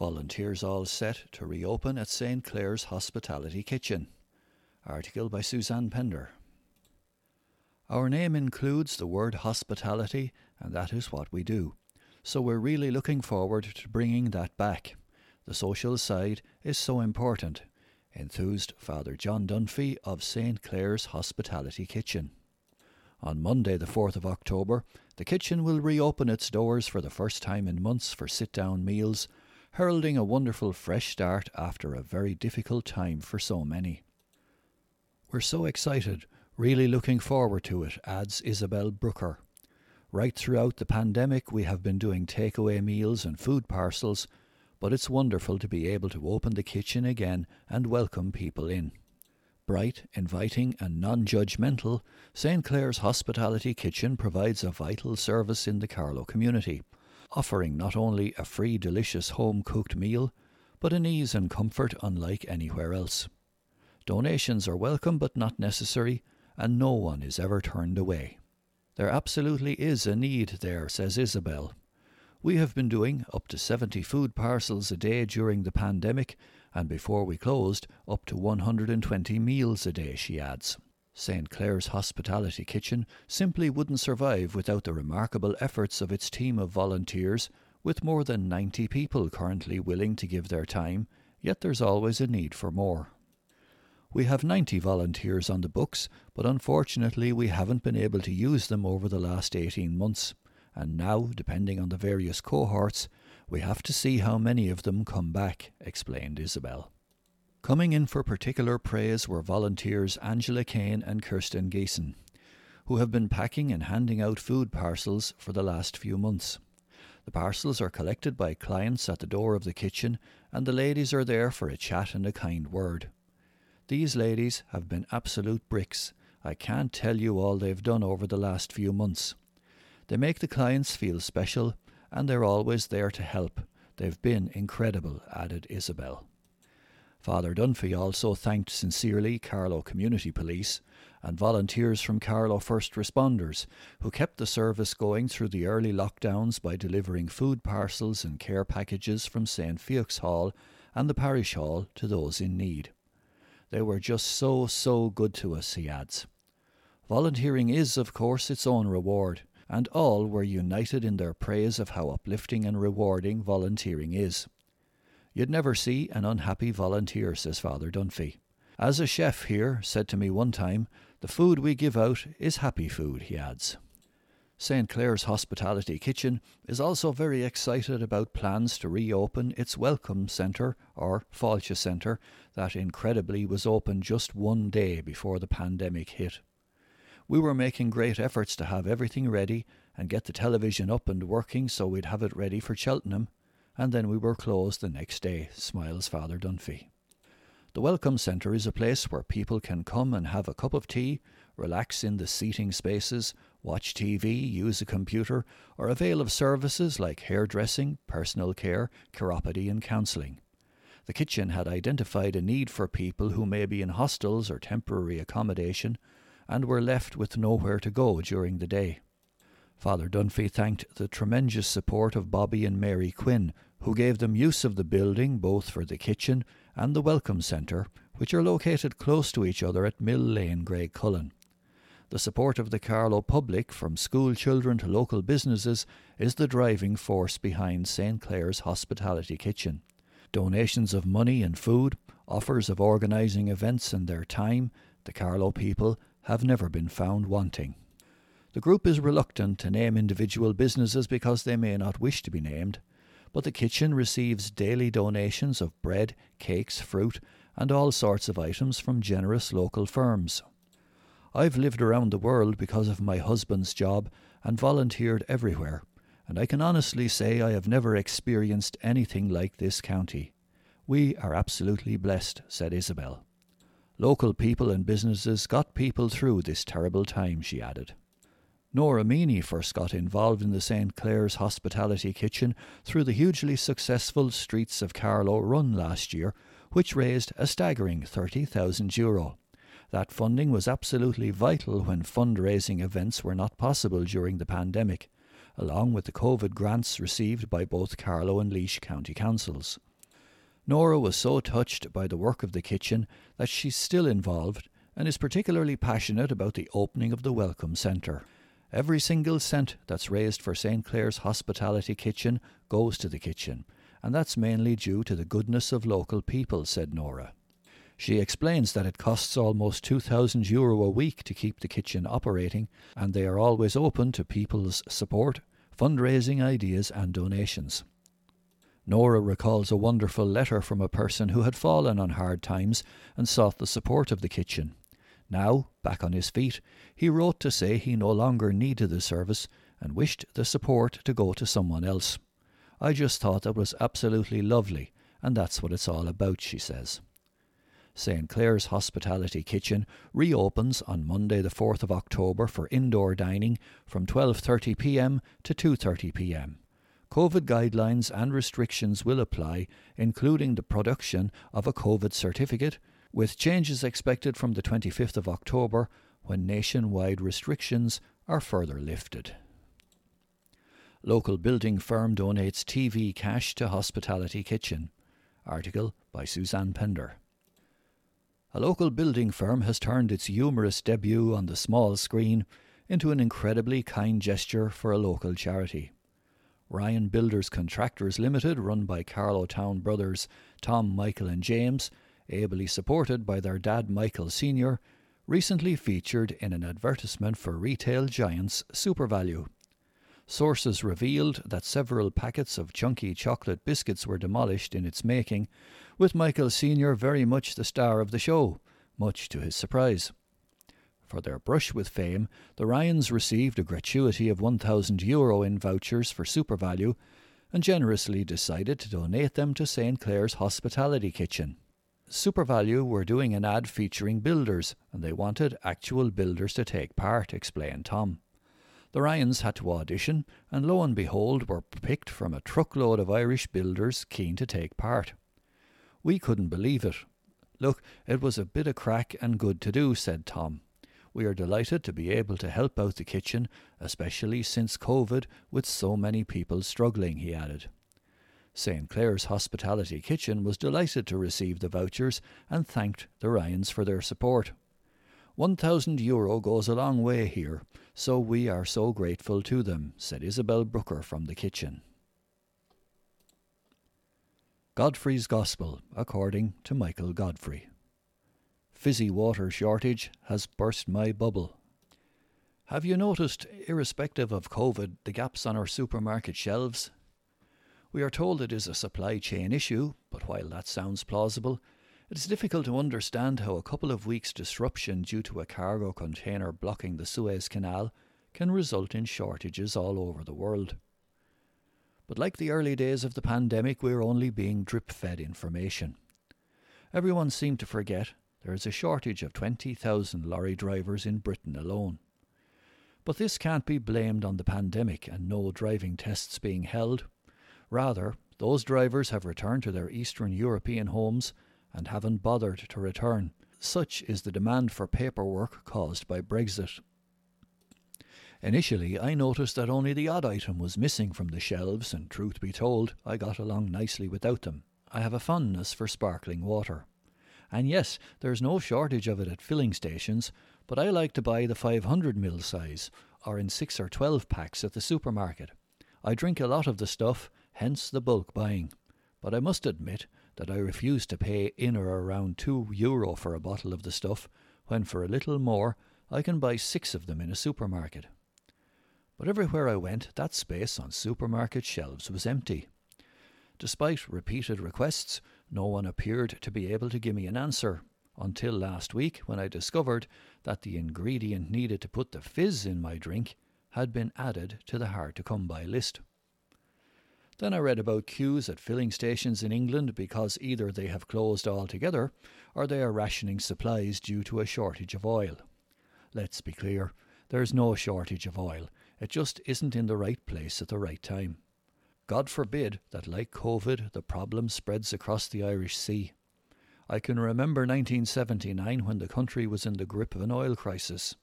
Volunteers all set to reopen at St. Clare's Hospitality Kitchen. Article by Suzanne Pender. Our name includes the word hospitality, and that is what we do. So we're really looking forward to bringing that back. The social side is so important, enthused Father John Dunphy of St. Clare's Hospitality Kitchen. On Monday, the 4th of October, the kitchen will reopen its doors for the first time in months for sit down meals heralding a wonderful fresh start after a very difficult time for so many. We're so excited, really looking forward to it, adds Isabel Brooker. Right throughout the pandemic, we have been doing takeaway meals and food parcels, but it's wonderful to be able to open the kitchen again and welcome people in. Bright, inviting, and non judgmental, St. Clare's Hospitality Kitchen provides a vital service in the Carlow community offering not only a free, delicious home cooked meal, but an ease and comfort unlike anywhere else. Donations are welcome but not necessary, and no one is ever turned away. There absolutely is a need there, says Isabel. We have been doing up to 70 food parcels a day during the pandemic, and before we closed, up to 120 meals a day, she adds. St. Clare's Hospitality Kitchen simply wouldn't survive without the remarkable efforts of its team of volunteers, with more than 90 people currently willing to give their time, yet there's always a need for more. We have 90 volunteers on the books, but unfortunately we haven't been able to use them over the last 18 months, and now, depending on the various cohorts, we have to see how many of them come back, explained Isabel. Coming in for particular praise were volunteers Angela Kane and Kirsten Geeson, who have been packing and handing out food parcels for the last few months. The parcels are collected by clients at the door of the kitchen, and the ladies are there for a chat and a kind word. These ladies have been absolute bricks. I can't tell you all they've done over the last few months. They make the clients feel special, and they're always there to help. They've been incredible, added Isabel. Father Dunphy also thanked sincerely Carlow Community Police and volunteers from Carlow First Responders who kept the service going through the early lockdowns by delivering food parcels and care packages from St. Fuchs Hall and the parish hall to those in need. They were just so, so good to us, he adds. Volunteering is, of course, its own reward, and all were united in their praise of how uplifting and rewarding volunteering is. You'd never see an unhappy volunteer, says Father Dunphy. As a chef here said to me one time, the food we give out is happy food, he adds. St. Clare's Hospitality Kitchen is also very excited about plans to reopen its Welcome Centre, or Fáilte Centre, that incredibly was open just one day before the pandemic hit. We were making great efforts to have everything ready and get the television up and working so we'd have it ready for Cheltenham, and then we were closed the next day, smiles Father Dunphy. The Welcome Centre is a place where people can come and have a cup of tea, relax in the seating spaces, watch TV, use a computer, or avail of services like hairdressing, personal care, chiropody, and counselling. The kitchen had identified a need for people who may be in hostels or temporary accommodation and were left with nowhere to go during the day. Father Dunphy thanked the tremendous support of Bobby and Mary Quinn, who gave them use of the building both for the kitchen and the Welcome Centre, which are located close to each other at Mill Lane, Graiguecullen. The support of the Carlow public, from school children to local businesses, is the driving force behind St. Clare's Hospitality Kitchen. Donations of money and food, offers of organising events and their time, the Carlow people have never been found wanting. The group is reluctant to name individual businesses because they may not wish to be named, but the kitchen receives daily donations of bread, cakes, fruit, and all sorts of items from generous local firms. I've lived around the world because of my husband's job and volunteered everywhere, and I can honestly say I have never experienced anything like this county. We are absolutely blessed, said Isabel. Local people and businesses got people through this terrible time, she added. Nora Meany first got involved in the St. Clare's Hospitality Kitchen through the hugely successful Streets of Carlow run last year, which raised a staggering 30,000 euro. That funding was absolutely vital when fundraising events were not possible during the pandemic, along with the COVID grants received by both Carlow and Laois County Councils. Nora was so touched by the work of the kitchen that she's still involved and is particularly passionate about the opening of the Welcome Centre. Every single cent that's raised for St. Clare's Hospitality Kitchen goes to the kitchen, and that's mainly due to the goodness of local people, said Nora. She explains that it costs almost 2,000 euro a week to keep the kitchen operating, and they are always open to people's support, fundraising ideas, and donations. Nora recalls a wonderful letter from a person who had fallen on hard times and sought the support of the kitchen. Now, back on his feet, he wrote to say he no longer needed the service and wished the support to go to someone else. I just thought that was absolutely lovely, and that's what it's all about, she says. St Clare's Hospitality Kitchen reopens on Monday the 4th of October for indoor dining from 12:30 p.m. to 2:30 p.m. COVID guidelines and restrictions will apply, including the production of a COVID certificate, with changes expected from the 25th of October when nationwide restrictions are further lifted. Local building firm donates TV cash to Hospitality Kitchen. Article by Suzanne Pender. A local building firm has turned its humorous debut on the small screen into an incredibly kind gesture for a local charity. Ryan Builders Contractors Limited, run by Carlow Town brothers Tom, Michael, and James, ably supported by their dad Michael Sr., recently featured in an advertisement for retail giants SuperValu. Sources revealed that several packets of chunky chocolate biscuits were demolished in its making, with Michael Sr. very much the star of the show, much to his surprise. For their brush with fame, the Ryans received a gratuity of 1,000 euro in vouchers for SuperValu and generously decided to donate them to St. Clare's Hospitality Kitchen. SuperValu were doing an ad featuring builders, and they wanted actual builders to take part, explained Tom. The Ryans had to audition, and lo and behold, were picked from a truckload of Irish builders keen to take part. We couldn't believe it. Look, it was a bit of crack and good to do, said Tom. We are delighted to be able to help out the kitchen, especially since COVID, with so many people struggling, he added. St. Clare's Hospitality Kitchen was delighted to receive the vouchers and thanked the Ryans for their support. 1,000 euro goes a long way here, so we are so grateful to them, said Isabel Brooker from the kitchen. Godfrey's Gospel, according to Michael Godfrey. Fizzy water shortage has burst my bubble. Have you noticed, irrespective of COVID, the gaps on our supermarket shelves? We are told it is a supply chain issue, but while that sounds plausible, it is difficult to understand how a couple of weeks' disruption due to a cargo container blocking the Suez Canal can result in shortages all over the world. But like the early days of the pandemic, we're only being drip fed information. Everyone seemed to forget there is a shortage of 20,000 lorry drivers in Britain alone. But this can't be blamed on the pandemic and no driving tests being held. Rather, those drivers have returned to their Eastern European homes and haven't bothered to return. Such is the demand for paperwork caused by Brexit. Initially, I noticed that only the odd item was missing from the shelves, and truth be told, I got along nicely without them. I have a fondness for sparkling water. And yes, there's no shortage of it at filling stations, but I like to buy the 500 ml size, or in 6 or 12 packs at the supermarket. I drink a lot of the stuff, hence the bulk buying. But I must admit that I refuse to pay in or around 2 euro for a bottle of the stuff, when for a little more I can buy six of them in a supermarket. But everywhere I went, that space on supermarket shelves was empty. Despite repeated requests, no one appeared to be able to give me an answer until last week when I discovered that the ingredient needed to put the fizz in my drink had been added to the hard to come by list. Then I read about queues at filling stations in England because either they have closed altogether or they are rationing supplies due to a shortage of oil. Let's be clear, there's no shortage of oil. It just isn't in the right place at the right time. God forbid that, like COVID, the problem spreads across the Irish Sea. I can remember 1979 when the country was in the grip of an oil crisis.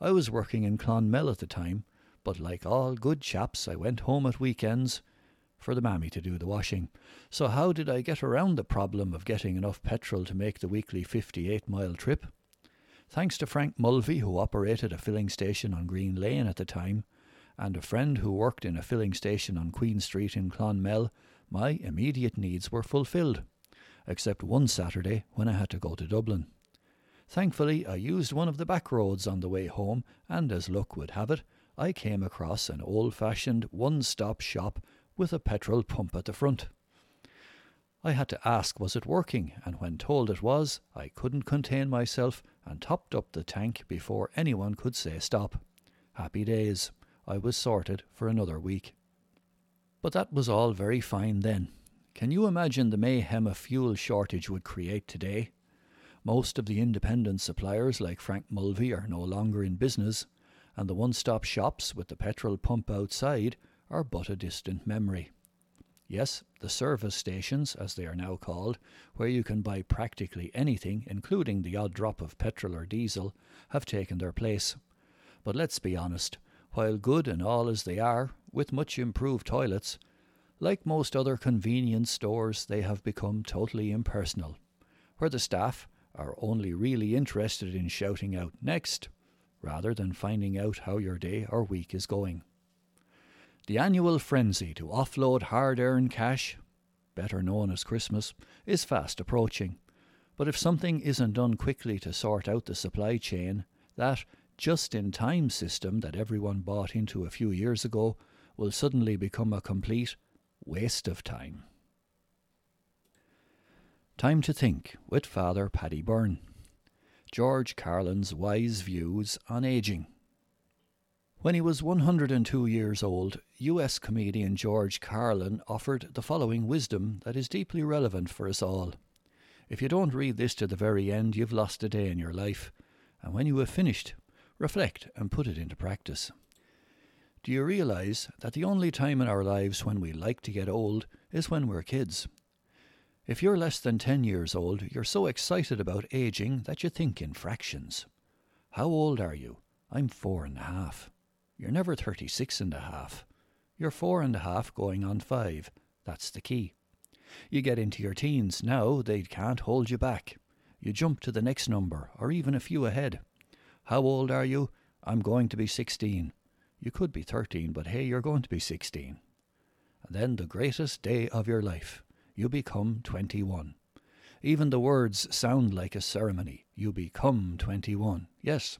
I was working in Clonmel at the time, but like all good chaps, I went home at weekends, for the mammy to do the washing. So, how did I get around the problem of getting enough petrol to make the weekly 58 mile trip? Thanks to Frank Mulvey, who operated a filling station on Green Lane at the time, and a friend who worked in a filling station on Queen Street in Clonmel, my immediate needs were fulfilled, except one Saturday when I had to go to Dublin. Thankfully, I used one of the back roads on the way home, and as luck would have it, I came across an old fashioned one stop shop with a petrol pump at the front. I had to ask was it working, and when told it was, I couldn't contain myself and topped up the tank before anyone could say stop. Happy days. I was sorted for another week. But that was all very fine then. Can you imagine the mayhem a fuel shortage would create today? Most of the independent suppliers like Frank Mulvey are no longer in business, and the one stop shops with the petrol pump outside are but a distant memory. Yes, the service stations, as they are now called, where you can buy practically anything, including the odd drop of petrol or diesel, have taken their place. But let's be honest, while good and all as they are, with much improved toilets, like most other convenience stores, they have become totally impersonal, where the staff are only really interested in shouting out next, rather than finding out how your day or week is going. The annual frenzy to offload hard earned cash, better known as Christmas, is fast approaching. But if something isn't done quickly to sort out the supply chain, that just in time system that everyone bought into a few years ago will suddenly become a complete waste of time. Time to Think with Father Paddy Byrne. George Carlin's wise views on aging. When he was 102 years old, US comedian George Carlin offered the following wisdom that is deeply relevant for us all. If you don't read this to the very end, you've lost a day in your life, and when you have finished, reflect and put it into practice. Do you realize that the only time in our lives when we like to get old is when we're kids? If you're less than 10 years old, you're so excited about aging that you think in fractions. How old are you? I'm four and a half. You're never 36 and a half. You're four and a half going on five. That's the key. You get into your teens, now they can't hold you back. You jump to the next number, or even a few ahead. How old are you? I'm going to be 16. You could be 13, but hey, you're going to be 16. And then the greatest day of your life. You become 21. Even the words sound like a ceremony. You become 21. Yes.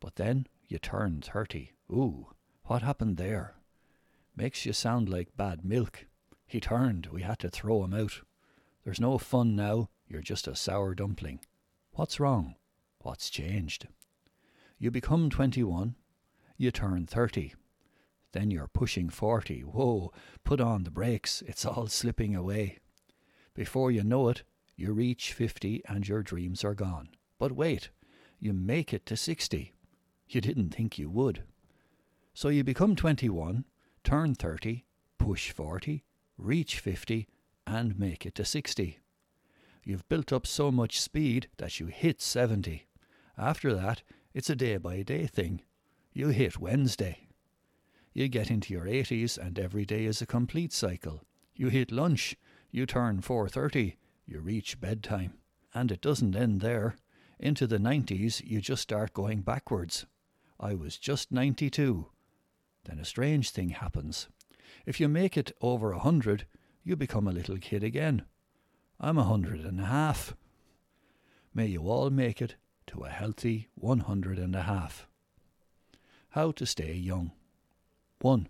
But then you turn 30. Ooh, what happened there? Makes you sound like bad milk. He turned, we had to throw him out. There's no fun now, you're just a sour dumpling. What's wrong? What's changed? You become 21, you turn 30. Then you're pushing 40. Whoa, put on the brakes, it's all slipping away. Before you know it, you reach 50 and your dreams are gone. But wait, you make it to 60. You didn't think you would. So you become 21, turn 30, push 40, reach 50, and make it to 60. You've built up so much speed that you hit 70. After that, it's a day by day thing. You hit Wednesday. You get into your 80s and every day is a complete cycle. You hit lunch, you turn 4:30, you reach bedtime. And it doesn't end there. Into the 90s you just start going backwards. I was just 92. Then a strange thing happens. If you make it over a hundred, you become a little kid again. I'm a hundred and a half. May you all make it to a healthy one hundred and a half. How to stay young. 1.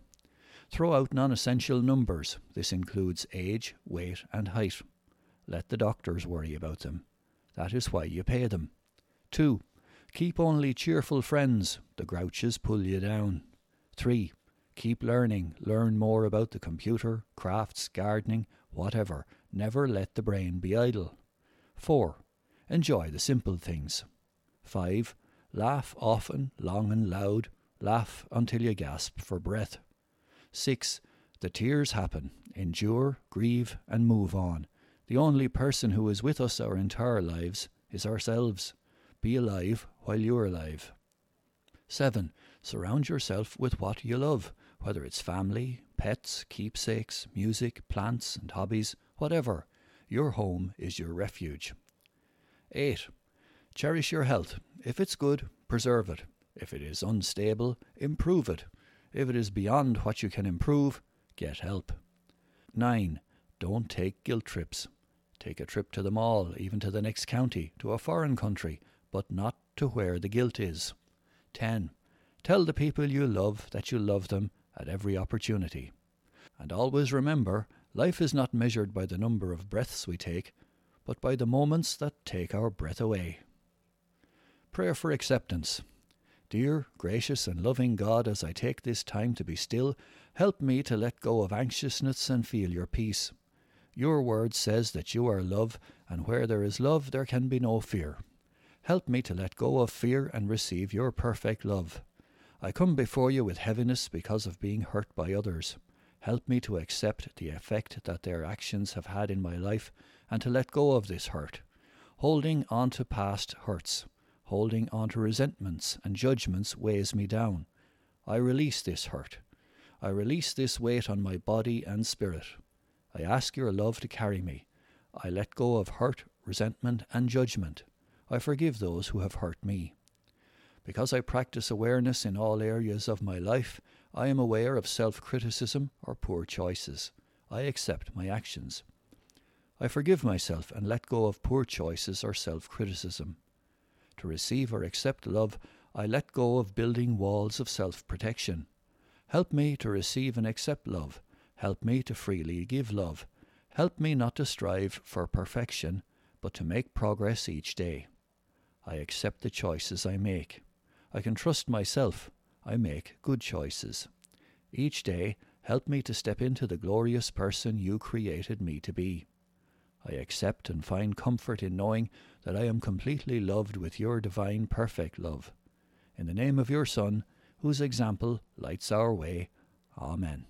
Throw out non essential numbers. This includes age, weight, and height. Let the doctors worry about them. That is why you pay them. 2. Keep only cheerful friends, the grouches pull you down. 3. Keep learning, learn more about the computer, crafts, gardening, whatever. Never let the brain be idle. 4. Enjoy the simple things. 5. Laugh often, long and loud. Laugh until you gasp for breath. 6. The tears happen. Endure, grieve, and move on. The only person who is with us our entire lives is ourselves. Be alive while you're alive. 7. Surround yourself with what you love, whether it's family, pets, keepsakes, music, plants, and hobbies, whatever. Your home is your refuge. 8. Cherish your health. If it's good, preserve it. If it is unstable, improve it. If it is beyond what you can improve, get help. 9. Don't take guilt trips. Take a trip to the mall, even to the next county, to a foreign country, but not to where the guilt is. 10. Tell the people you love that you love them at every opportunity. And always remember, life is not measured by the number of breaths we take, but by the moments that take our breath away. Prayer for acceptance. Dear, gracious, and loving God, as I take this time to be still, help me to let go of anxiousness and feel your peace. Your word says that you are love, and where there is love, there can be no fear. Help me to let go of fear and receive your perfect love. I come before you with heaviness because of being hurt by others. Help me to accept the effect that their actions have had in my life and to let go of this hurt. Holding on to past hurts, holding on to resentments and judgments weighs me down. I release this hurt. I release this weight on my body and spirit. I ask your love to carry me. I let go of hurt, resentment, and judgment. I forgive those who have hurt me. Because I practice awareness in all areas of my life, I am aware of self criticism or poor choices. I accept my actions. I forgive myself and let go of poor choices or self criticism. To receive or accept love, I let go of building walls of self protection. Help me to receive and accept love. Help me to freely give love. Help me not to strive for perfection, but to make progress each day. I accept the choices I make. I can trust myself. I make good choices. Each day, help me to step into the glorious person you created me to be. I accept and find comfort in knowing that I am completely loved with your divine perfect love. In the name of your Son, whose example lights our way. Amen.